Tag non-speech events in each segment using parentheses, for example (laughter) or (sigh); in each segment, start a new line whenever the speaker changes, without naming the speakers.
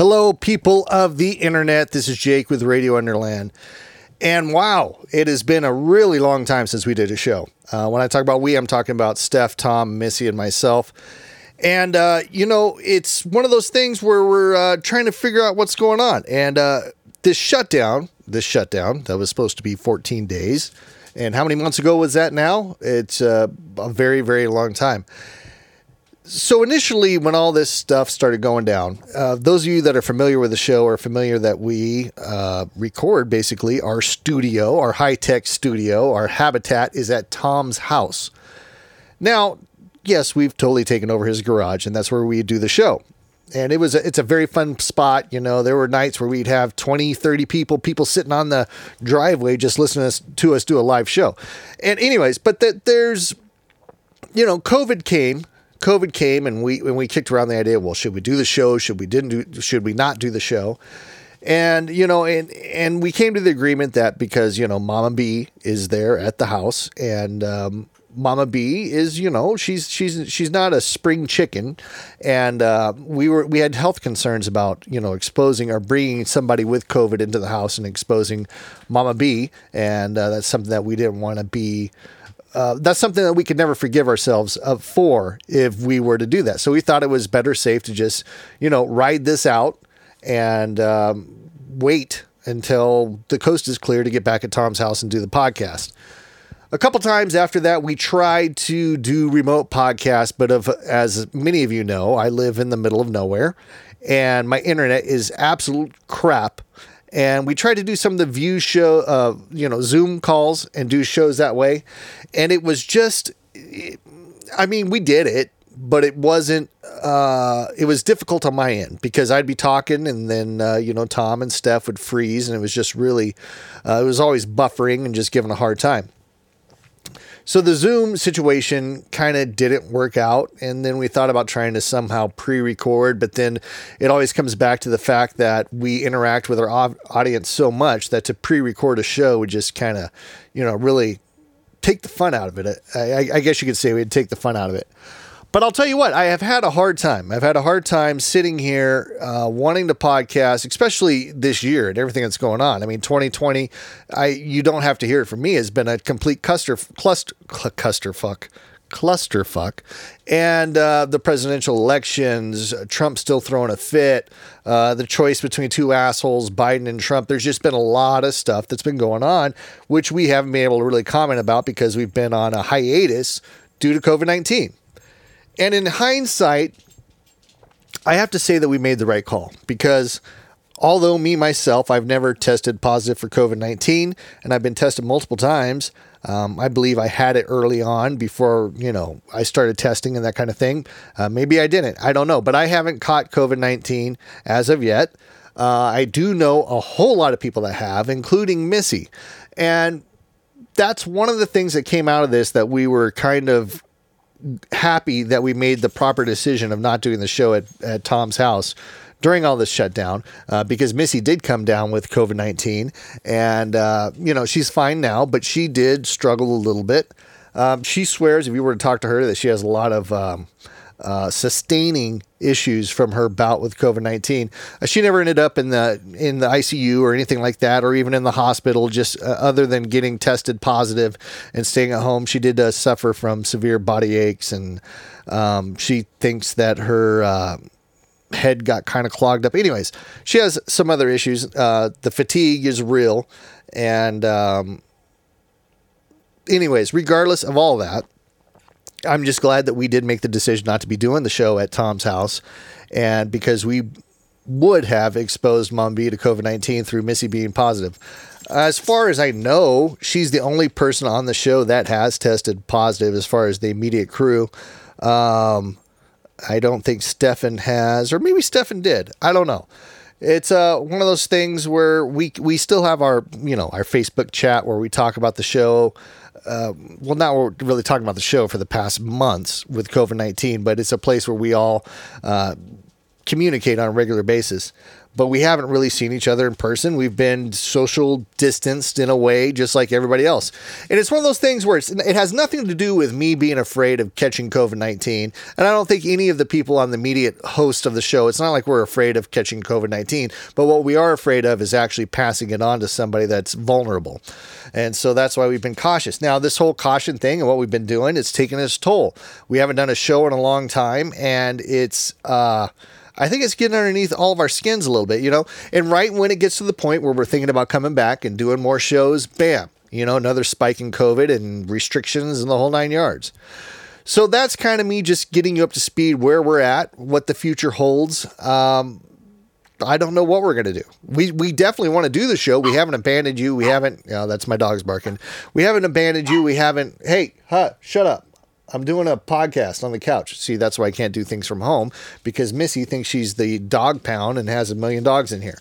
Hello, people of the internet. This is Jake with Radio Underland. And wow, it has been a really long time since we did a show. Uh, when I talk about we, I'm talking about Steph, Tom, Missy, and myself. And, uh, you know, it's one of those things where we're uh, trying to figure out what's going on. And uh, this shutdown, this shutdown that was supposed to be 14 days, and how many months ago was that now? It's uh, a very, very long time. So initially, when all this stuff started going down, uh, those of you that are familiar with the show are familiar that we uh, record basically our studio, our high tech studio, our habitat is at Tom's house. Now, yes, we've totally taken over his garage, and that's where we do the show. And it was a, it's a very fun spot. You know, there were nights where we'd have 20, 30 people, people sitting on the driveway just listening to us, to us do a live show. And anyways, but that there's you know, COVID came COVID came and we when we kicked around the idea, well, should we do the show? Should we didn't do? Should we not do the show? And you know, and and we came to the agreement that because you know Mama B is there at the house, and um, Mama B is you know she's she's she's not a spring chicken, and uh, we were we had health concerns about you know exposing or bringing somebody with COVID into the house and exposing Mama B, and uh, that's something that we didn't want to be uh, that's something that we could never forgive ourselves for if we were to do that. So we thought it was better safe to just, you know, ride this out and um, wait until the coast is clear to get back at Tom's house and do the podcast. A couple times after that, we tried to do remote podcasts, but of, as many of you know, I live in the middle of nowhere and my internet is absolute crap and we tried to do some of the view show uh, you know zoom calls and do shows that way. And it was just i mean we did it but it wasn't uh, it was difficult on my end because i'd be talking and then uh, you know tom and steph would freeze and it was just really uh, it was always buffering and just giving a hard time so the Zoom situation kind of didn't work out. And then we thought about trying to somehow pre record, but then it always comes back to the fact that we interact with our audience so much that to pre record a show would just kind of, you know, really take the fun out of it. I, I, guess you could say we'd take the fun out of it. But I'll tell you what, I have had a hard time. I've had a hard time sitting here uh, wanting to podcast, especially this year and everything that's going on. I mean, 2020, I you don't have to hear it from me, has been a complete cluster cluster clusterfuck clusterfuck. And uh, the presidential elections, Trump still throwing a fit, uh, the choice between two assholes, Biden and Trump. There's just been a lot of stuff that's been going on, which we haven't been able to really comment about because we've been on a hiatus due to COVID 19. And in hindsight, I have to say that we made the right call because although me myself, I've never tested positive for COVID 19 and I've been tested multiple times. Um, I believe I had it early on before, you know, I started testing and that kind of thing. Uh, maybe I didn't. I don't know. But I haven't caught COVID 19 as of yet. Uh, I do know a whole lot of people that have, including Missy. And that's one of the things that came out of this that we were kind of happy that we made the proper decision of not doing the show at, at Tom's house during all this shutdown uh, because Missy did come down with COVID 19 and, uh, you know, she's fine now, but she did struggle a little bit. Um, she swears, if you were to talk to her, that she has a lot of. Um, uh, sustaining issues from her bout with COVID nineteen. Uh, she never ended up in the in the ICU or anything like that, or even in the hospital. Just uh, other than getting tested positive and staying at home, she did uh, suffer from severe body aches, and um, she thinks that her uh, head got kind of clogged up. Anyways, she has some other issues. Uh, the fatigue is real, and um, anyways, regardless of all that I'm just glad that we did make the decision not to be doing the show at Tom's house, and because we would have exposed Mom B to COVID 19 through Missy being positive. As far as I know, she's the only person on the show that has tested positive as far as the immediate crew. Um, I don't think Stefan has, or maybe Stefan did. I don't know. It's uh, one of those things where we we still have our you know our Facebook chat where we talk about the show uh, well, now we're really talking about the show for the past months with COVID 19, but it's a place where we all uh, communicate on a regular basis. But we haven't really seen each other in person. We've been social distanced in a way, just like everybody else. And it's one of those things where it has nothing to do with me being afraid of catching COVID 19. And I don't think any of the people on the immediate host of the show, it's not like we're afraid of catching COVID 19, but what we are afraid of is actually passing it on to somebody that's vulnerable. And so that's why we've been cautious. Now, this whole caution thing and what we've been doing, it's taken its toll. We haven't done a show in a long time, and it's, uh, I think it's getting underneath all of our skins a little bit, you know? And right when it gets to the point where we're thinking about coming back and doing more shows, bam, you know, another spike in COVID and restrictions and the whole nine yards. So that's kind of me just getting you up to speed where we're at, what the future holds. Um, I don't know what we're going to do. We we definitely want to do the show. We haven't abandoned you. We haven't. You know, that's my dog's barking. We haven't abandoned you. We haven't. Hey, huh, shut up. I'm doing a podcast on the couch. See, that's why I can't do things from home because Missy thinks she's the dog pound and has a million dogs in here.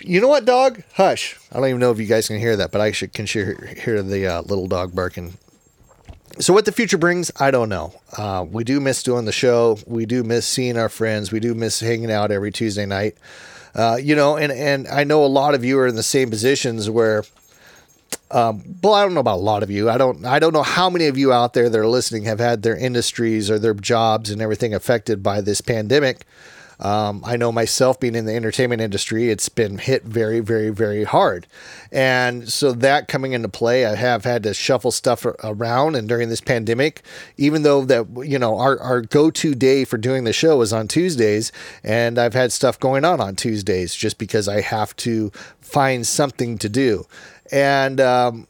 You know what, dog? Hush. I don't even know if you guys can hear that, but I should can hear, hear the uh, little dog barking. So, what the future brings, I don't know. Uh, we do miss doing the show. We do miss seeing our friends. We do miss hanging out every Tuesday night. Uh, you know, and, and I know a lot of you are in the same positions where um, well, I don't know about a lot of you. I don't. I don't know how many of you out there that are listening have had their industries or their jobs and everything affected by this pandemic. Um, I know myself being in the entertainment industry, it's been hit very, very, very hard. And so that coming into play, I have had to shuffle stuff around. And during this pandemic, even though that, you know, our, our go to day for doing the show is on Tuesdays, and I've had stuff going on on Tuesdays just because I have to find something to do. And, um,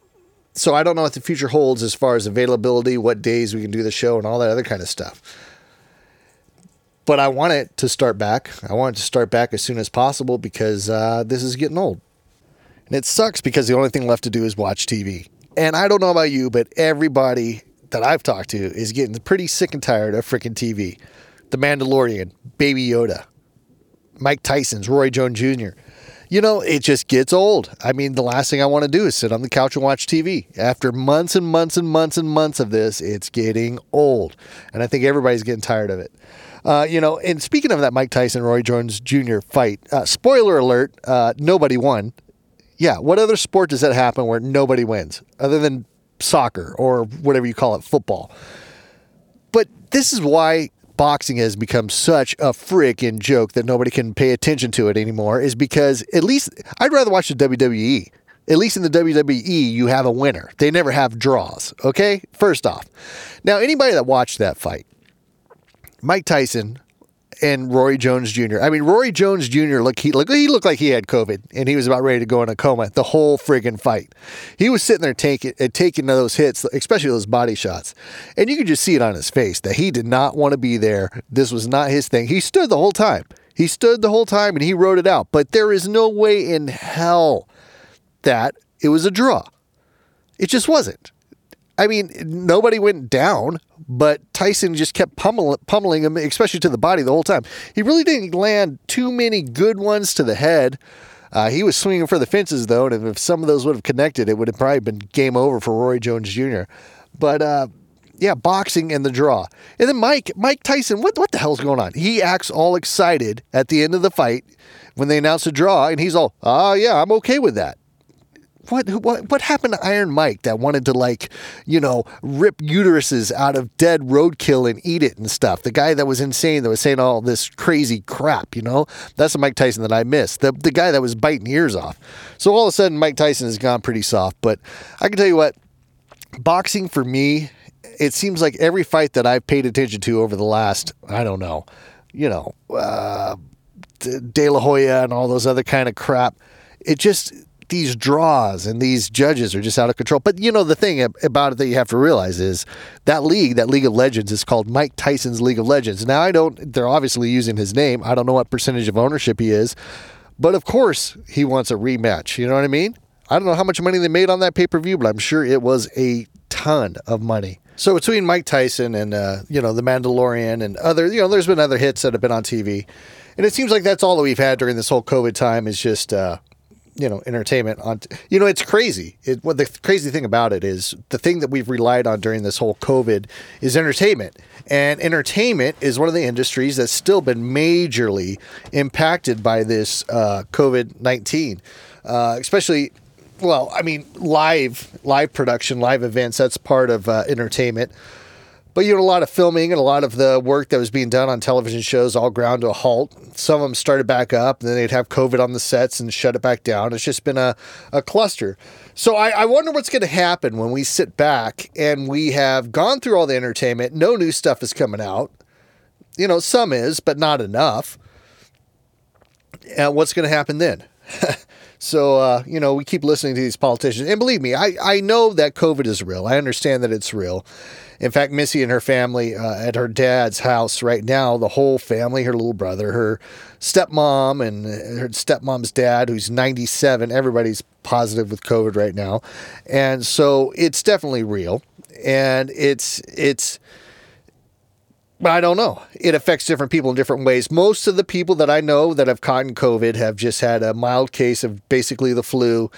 so I don't know what the future holds as far as availability, what days we can do the show, and all that other kind of stuff but I want it to start back. I want it to start back as soon as possible because uh, this is getting old. And it sucks because the only thing left to do is watch TV. And I don't know about you, but everybody that I've talked to is getting pretty sick and tired of freaking TV. The Mandalorian, Baby Yoda, Mike Tyson's, Roy Jones Jr. You know, it just gets old. I mean, the last thing I want to do is sit on the couch and watch TV. After months and months and months and months of this, it's getting old. And I think everybody's getting tired of it. Uh, you know, and speaking of that Mike Tyson Roy Jones Jr. fight, uh, spoiler alert: uh, nobody won. Yeah, what other sport does that happen where nobody wins other than soccer or whatever you call it, football? But this is why boxing has become such a freaking joke that nobody can pay attention to it anymore. Is because at least I'd rather watch the WWE. At least in the WWE, you have a winner. They never have draws. Okay, first off. Now, anybody that watched that fight Mike Tyson and Roy Jones Jr. I mean, Roy Jones Jr. look he look he looked like he had COVID and he was about ready to go in a coma the whole friggin' fight. He was sitting there taking uh, taking those hits, especially those body shots, and you could just see it on his face that he did not want to be there. This was not his thing. He stood the whole time. He stood the whole time and he rode it out. But there is no way in hell that it was a draw. It just wasn't. I mean, nobody went down, but Tyson just kept pummel, pummeling him, especially to the body the whole time. He really didn't land too many good ones to the head. Uh, he was swinging for the fences, though, and if some of those would have connected, it would have probably been game over for Roy Jones Jr. But uh, yeah, boxing and the draw. And then Mike, Mike Tyson, what what the hell's going on? He acts all excited at the end of the fight when they announce a draw, and he's all, "Ah, yeah, I'm okay with that." What what what happened to Iron Mike that wanted to like, you know, rip uteruses out of dead roadkill and eat it and stuff? The guy that was insane that was saying all this crazy crap, you know? That's the Mike Tyson that I miss. The the guy that was biting ears off. So all of a sudden Mike Tyson has gone pretty soft, but I can tell you what, boxing for me, it seems like every fight that I've paid attention to over the last, I don't know, you know, uh, De La Hoya and all those other kind of crap, it just these draws and these judges are just out of control. But you know, the thing about it that you have to realize is that league, that League of Legends, is called Mike Tyson's League of Legends. Now, I don't, they're obviously using his name. I don't know what percentage of ownership he is, but of course he wants a rematch. You know what I mean? I don't know how much money they made on that pay per view, but I'm sure it was a ton of money. So between Mike Tyson and uh, you know the Mandalorian and other, you know, there's been other hits that have been on TV, and it seems like that's all that we've had during this whole COVID time is just uh, you know entertainment on you know it's crazy. It, what the crazy thing about it is the thing that we've relied on during this whole covid is entertainment. And entertainment is one of the industries that's still been majorly impacted by this uh, covid-19 uh, especially well i mean live live production live events that's part of uh, entertainment but you had a lot of filming and a lot of the work that was being done on television shows all ground to a halt. Some of them started back up, and then they'd have COVID on the sets and shut it back down. It's just been a, a cluster. So I, I wonder what's going to happen when we sit back and we have gone through all the entertainment. No new stuff is coming out. You know, some is, but not enough. And what's going to happen then? (laughs) So, uh, you know, we keep listening to these politicians. And believe me, I, I know that COVID is real. I understand that it's real. In fact, Missy and her family uh, at her dad's house right now, the whole family, her little brother, her stepmom, and her stepmom's dad, who's 97, everybody's positive with COVID right now. And so it's definitely real. And it's, it's, but I don't know. It affects different people in different ways. Most of the people that I know that have caught COVID have just had a mild case of basically the flu,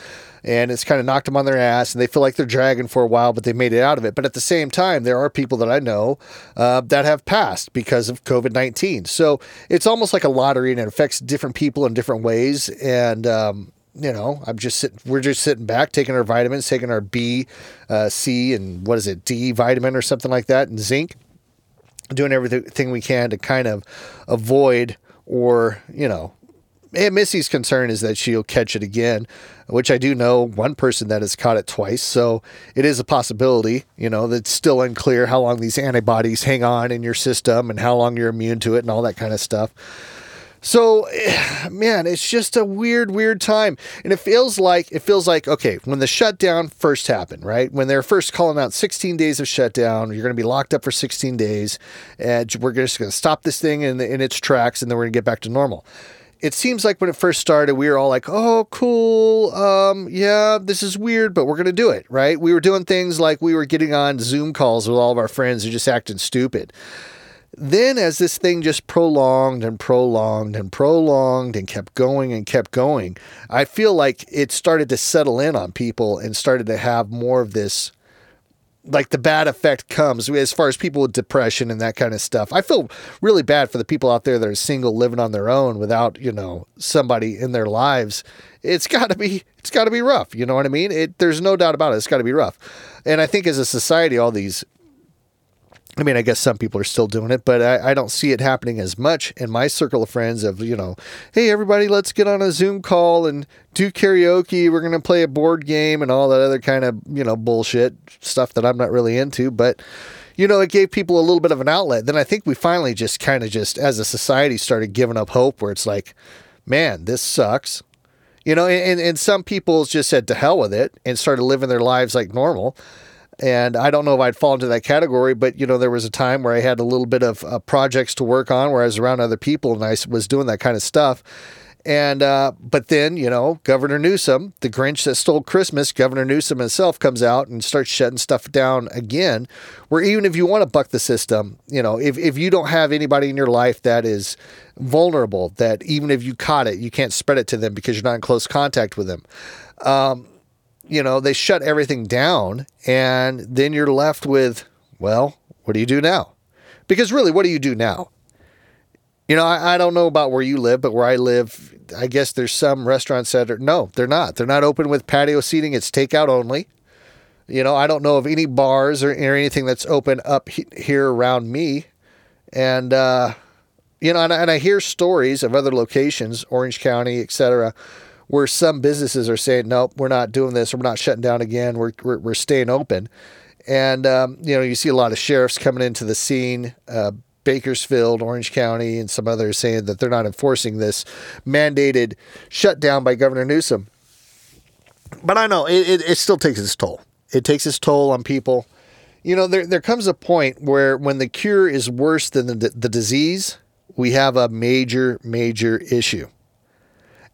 and it's kind of knocked them on their ass, and they feel like they're dragging for a while, but they made it out of it. But at the same time, there are people that I know uh, that have passed because of COVID 19. So it's almost like a lottery, and it affects different people in different ways. And, um, you know, I'm just sitting, we're just sitting back, taking our vitamins, taking our B, uh, C, and what is it, D vitamin or something like that, and zinc doing everything we can to kind of avoid or, you know, Missy's concern is that she'll catch it again, which I do know one person that has caught it twice. So it is a possibility, you know, that's still unclear how long these antibodies hang on in your system and how long you're immune to it and all that kind of stuff. So, (sighs) man, it's just a weird, weird time, and it feels like it feels like okay when the shutdown first happened, right? When they're first calling out 16 days of shutdown, you're going to be locked up for 16 days, and we're just going to stop this thing in, in its tracks, and then we're going to get back to normal it seems like when it first started, we were all like, oh, cool. Um, yeah, this is weird, but we're going to do it, right? We were doing things like we were getting on Zoom calls with all of our friends who just acting stupid. Then, as this thing just prolonged and prolonged and prolonged and kept going and kept going, I feel like it started to settle in on people and started to have more of this like the bad effect comes as far as people with depression and that kind of stuff. I feel really bad for the people out there that are single living on their own without, you know, somebody in their lives. It's got to be it's got to be rough, you know what I mean? It there's no doubt about it. It's got to be rough. And I think as a society all these I mean, I guess some people are still doing it, but I, I, don't see it happening as much in my circle of friends of, you know, hey, everybody, let's get on a Zoom call and do karaoke. We're going to play a board game and all that other kind of, you know, bullshit stuff that I'm not really into. But, you know, it gave people a little bit of an outlet. Then I think we finally just kind of just, as a society, started giving up hope where it's like, man, this sucks. You know, and, and some people just said to hell with it and started living their lives like normal. And I don't know if I'd fall into that category, but you know, there was a time where I had a little bit of uh, projects to work on where I was around other people and I was doing that kind of stuff. And, uh, but then, you know, Governor Newsom, the Grinch that stole Christmas, Governor Newsom himself comes out and starts shutting stuff down again. Where even if you want to buck the system, you know, if, if you don't have anybody in your life that is vulnerable, that even if you caught it, you can't spread it to them because you're not in close contact with them. Um, you know, they shut everything down, and then you're left with, well, what do you do now? Because really, what do you do now? You know, I, I don't know about where you live, but where I live, I guess there's some restaurants that are, no, they're not. They're not open with patio seating, it's takeout only. You know, I don't know of any bars or, or anything that's open up he, here around me. And, uh, you know, and, and I hear stories of other locations, Orange County, et cetera, where some businesses are saying, nope, we're not doing this, we're not shutting down again, we're, we're, we're staying open. And, um, you know, you see a lot of sheriffs coming into the scene, uh, Bakersfield, Orange County, and some others saying that they're not enforcing this mandated shutdown by Governor Newsom. But I know it, it, it still takes its toll. It takes its toll on people. You know, there, there comes a point where when the cure is worse than the, the disease, we have a major, major issue.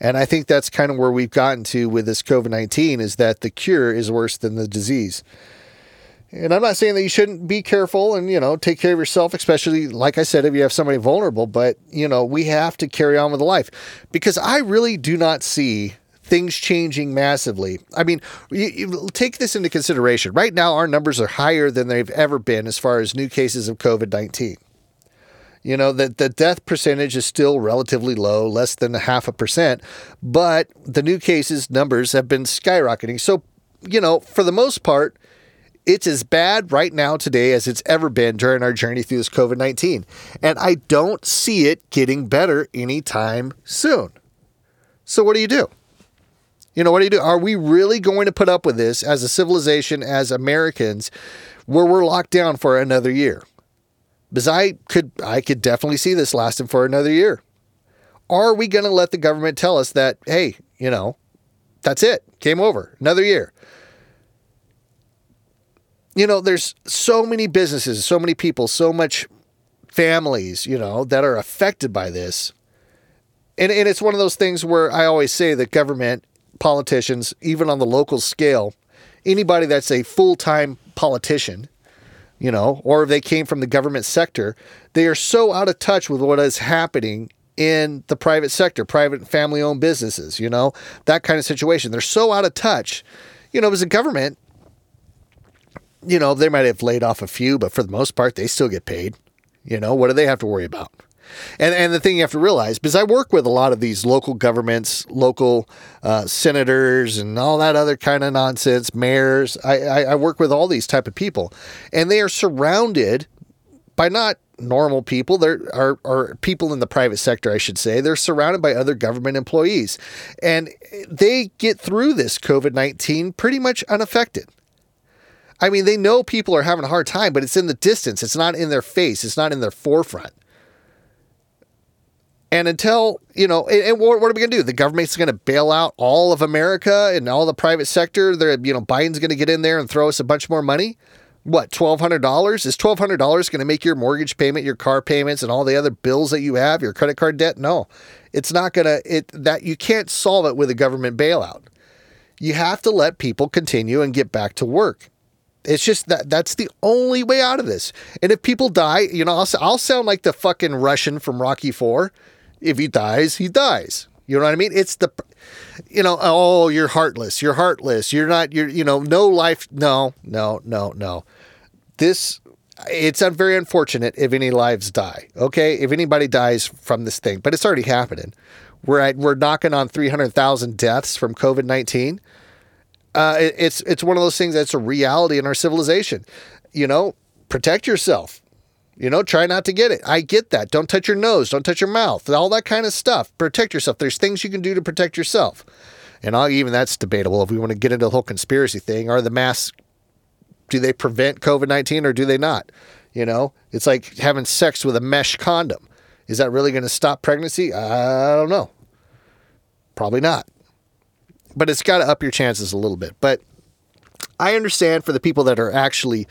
And I think that's kind of where we've gotten to with this COVID 19 is that the cure is worse than the disease. And I'm not saying that you shouldn't be careful and, you know, take care of yourself, especially, like I said, if you have somebody vulnerable, but, you know, we have to carry on with life because I really do not see things changing massively. I mean, you, you take this into consideration. Right now, our numbers are higher than they've ever been as far as new cases of COVID 19. You know, the, the death percentage is still relatively low, less than a half a percent, but the new cases numbers have been skyrocketing. So, you know, for the most part, it's as bad right now today as it's ever been during our journey through this COVID 19. And I don't see it getting better anytime soon. So, what do you do? You know, what do you do? Are we really going to put up with this as a civilization, as Americans, where we're locked down for another year? Because I could I could definitely see this lasting for another year. Are we going to let the government tell us that, hey, you know, that's it, game over, another year? You know, there's so many businesses, so many people, so much families, you know, that are affected by this. And, and it's one of those things where I always say that government, politicians, even on the local scale, anybody that's a full time politician, you know, or if they came from the government sector, they are so out of touch with what is happening in the private sector, private family owned businesses, you know, that kind of situation. They're so out of touch. You know, as a government, you know, they might have laid off a few, but for the most part, they still get paid. You know, what do they have to worry about? And and the thing you have to realize, because I work with a lot of these local governments, local uh, senators, and all that other kind of nonsense, mayors. I, I, I work with all these type of people, and they are surrounded by not normal people. There are, are people in the private sector, I should say. They're surrounded by other government employees, and they get through this COVID nineteen pretty much unaffected. I mean, they know people are having a hard time, but it's in the distance. It's not in their face. It's not in their forefront. And until, you know, and, and what, what, are we going to do? The government's going to bail out all of America and all the private sector. They're, you know, Biden's going to get in there and throw us a bunch more money. What, $1,200? Is $1,200 going to make your mortgage payment, your car payments, and all the other bills that you have, your credit card debt? No, it's not going to, it, that you can't solve it with a government bailout. You have to let people continue and get back to work. It's just that that's the only way out of this. And if people die, you know, I'll, I'll sound like the fucking Russian from Rocky Four if he dies, he dies. You know what I mean? It's the, you know, oh, you're heartless. You're heartless. You're not, you're, you know, no life. No, no, no, no. This, it's very unfortunate if any lives die. Okay. If anybody dies from this thing, but it's already happening. We're at, we're knocking on 300,000 deaths from COVID 19. Uh, it, it's, it's one of those things that's a reality in our civilization. You know, protect yourself you know, try not to get it. I get that. Don't touch your nose. Don't touch your mouth. All that kind of stuff. Protect yourself. There's things you can do to protect yourself. And I'll, even that's debatable if we want to get into the whole conspiracy thing. Are the masks, do they prevent COVID 19 or do they not? You know, it's like having sex with a mesh condom. Is that really going to stop pregnancy? I don't know. Probably not. But it's got to up your chances a little bit. But I understand for the people that are actually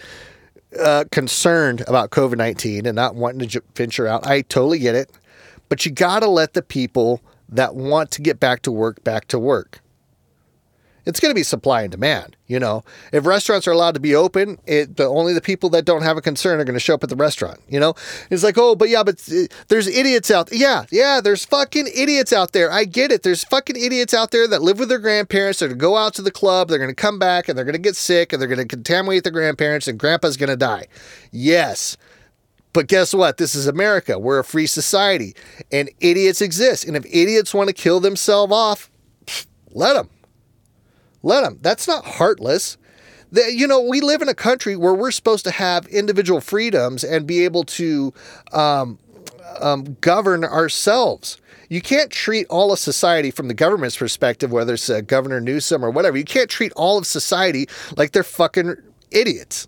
uh, concerned about COVID 19 and not wanting to venture out. I totally get it. But you got to let the people that want to get back to work back to work it's going to be supply and demand. You know, if restaurants are allowed to be open, it the only the people that don't have a concern are going to show up at the restaurant. You know, it's like, oh, but yeah, but uh, there's idiots out. Yeah, yeah, there's fucking idiots out there. I get it. There's fucking idiots out there that live with their grandparents. They're going to go out to the club. They're going to come back and they're going to get sick and they're going to contaminate their grandparents and grandpa's going to die. Yes. But guess what? This is America. We're a free society and idiots exist. And if idiots want to kill themselves off, let them. Let them. That's not heartless. The, you know, we live in a country where we're supposed to have individual freedoms and be able to um, um, govern ourselves. You can't treat all of society from the government's perspective, whether it's uh, Governor Newsom or whatever. You can't treat all of society like they're fucking idiots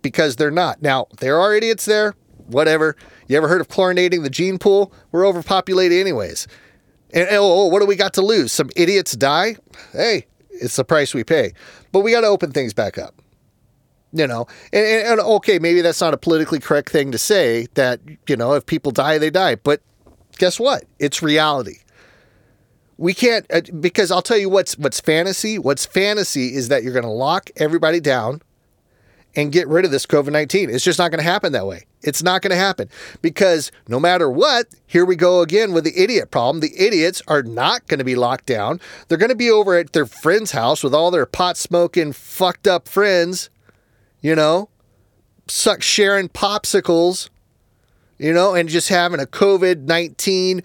because they're not. Now, there are idiots there, whatever. You ever heard of chlorinating the gene pool? We're overpopulated, anyways. And, oh, what do we got to lose? Some idiots die? Hey, it's the price we pay. But we got to open things back up. You know, and, and, and okay, maybe that's not a politically correct thing to say that, you know, if people die, they die. But guess what? It's reality. We can't uh, because I'll tell you what's what's fantasy. What's fantasy is that you're going to lock everybody down and get rid of this COVID 19. It's just not going to happen that way. It's not going to happen because no matter what, here we go again with the idiot problem. The idiots are not going to be locked down. They're going to be over at their friend's house with all their pot smoking, fucked up friends, you know, suck sharing popsicles, you know, and just having a COVID 19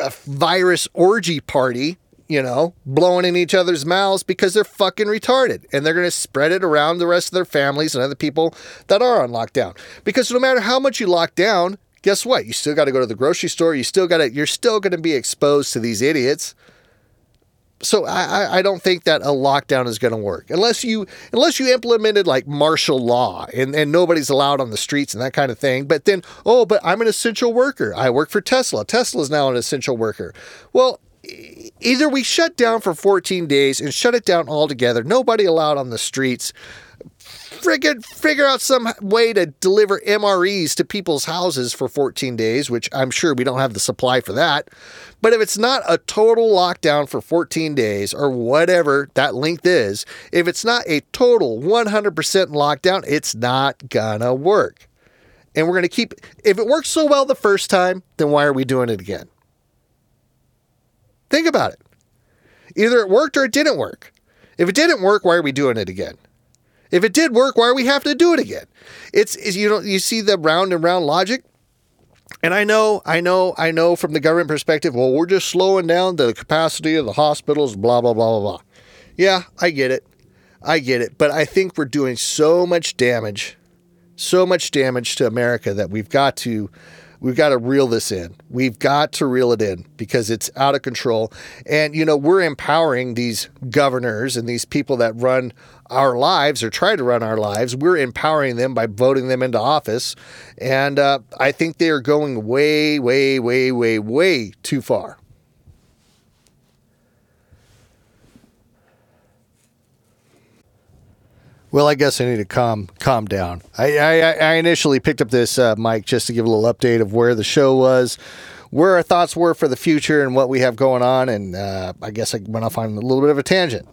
uh, virus orgy party you know, blowing in each other's mouths because they're fucking retarded and they're going to spread it around the rest of their families and other people that are on lockdown. Because no matter how much you lock down, guess what? You still got to go to the grocery store. You still got to, you're still going to be exposed to these idiots. So I, I don't think that a lockdown is going to work unless you unless you implemented like martial law and, and nobody's allowed on the streets and that kind of thing. But then, oh, but I'm an essential worker. I work for Tesla. Tesla's now an essential worker. Well, either we shut down for 14 days and shut it down altogether, nobody allowed on the streets. Friggin' figure out some way to deliver MREs to people's houses for 14 days, which I'm sure we don't have the supply for that. But if it's not a total lockdown for 14 days or whatever that length is, if it's not a total 100% lockdown, it's not gonna work. And we're gonna keep, if it worked so well the first time, then why are we doing it again? Think about it. Either it worked or it didn't work. If it didn't work, why are we doing it again? If it did work, why are we having to do it again? It's, it's you know you see the round and round logic. And I know, I know, I know from the government perspective, well, we're just slowing down the capacity of the hospitals, blah, blah, blah, blah, blah. Yeah, I get it. I get it. But I think we're doing so much damage, so much damage to America that we've got to We've got to reel this in. We've got to reel it in because it's out of control. And, you know, we're empowering these governors and these people that run our lives or try to run our lives. We're empowering them by voting them into office. And uh, I think they are going way, way, way, way, way too far. Well, I guess I need to calm calm down. I I, I initially picked up this uh, mic just to give a little update of where the show was, where our thoughts were for the future, and what we have going on. And uh, I guess I went off on a little bit of a tangent.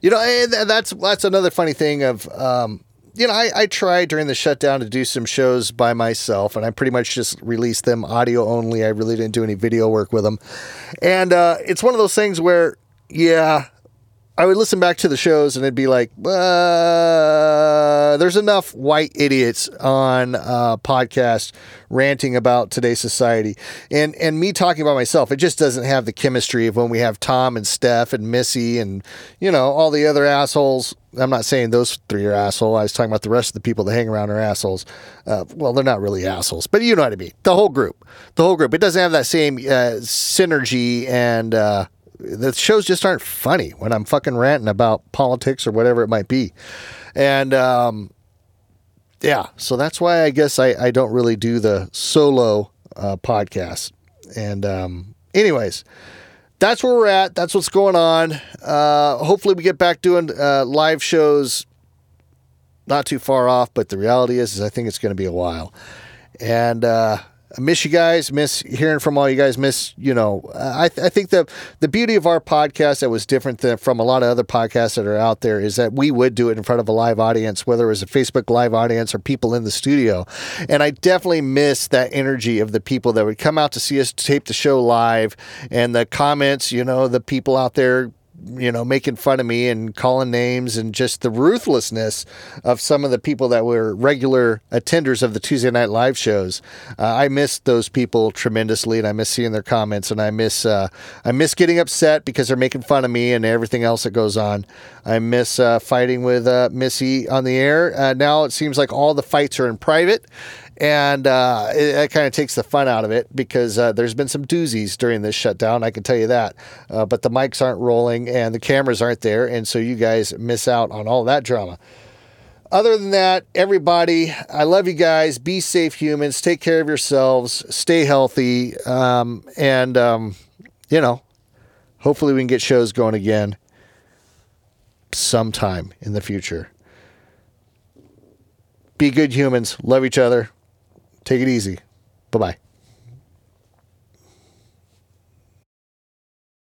You know, that's that's another funny thing of. Um, you know, I, I tried during the shutdown to do some shows by myself, and I pretty much just released them audio only. I really didn't do any video work with them. And uh, it's one of those things where, yeah, I would listen back to the shows and it'd be like, uh, there's enough white idiots on uh, podcast ranting about today's society, and and me talking about myself. It just doesn't have the chemistry of when we have Tom and Steph and Missy and you know all the other assholes. I'm not saying those three are asshole. I was talking about the rest of the people that hang around are assholes. Uh, well, they're not really assholes, but you know what I mean. The whole group, the whole group. It doesn't have that same uh, synergy and uh, the shows just aren't funny when I'm fucking ranting about politics or whatever it might be. And um, yeah, so that's why I guess I, I don't really do the solo uh, podcast. And um, anyways, that's where we're at. That's what's going on. Uh, hopefully, we get back doing uh, live shows not too far off, but the reality is, is I think it's going to be a while. And uh, I miss you guys. Miss hearing from all you guys. Miss you know. I, th- I think the the beauty of our podcast that was different than from a lot of other podcasts that are out there is that we would do it in front of a live audience, whether it was a Facebook live audience or people in the studio. And I definitely miss that energy of the people that would come out to see us tape the show live and the comments. You know, the people out there you know, making fun of me and calling names and just the ruthlessness of some of the people that were regular attenders of the Tuesday Night Live shows. Uh, I miss those people tremendously, and I miss seeing their comments, and I miss uh, I miss getting upset because they're making fun of me and everything else that goes on. I miss uh, fighting with uh, Missy on the air. Uh, now it seems like all the fights are in private, and uh, it, it kind of takes the fun out of it because uh, there's been some doozies during this shutdown. I can tell you that. Uh, but the mics aren't rolling and the cameras aren't there, and so you guys miss out on all that drama. Other than that, everybody, I love you guys. Be safe, humans. Take care of yourselves. Stay healthy, um, and um, you know, hopefully we can get shows going again sometime in the future. Be good humans. Love each other. Take it easy. Bye bye.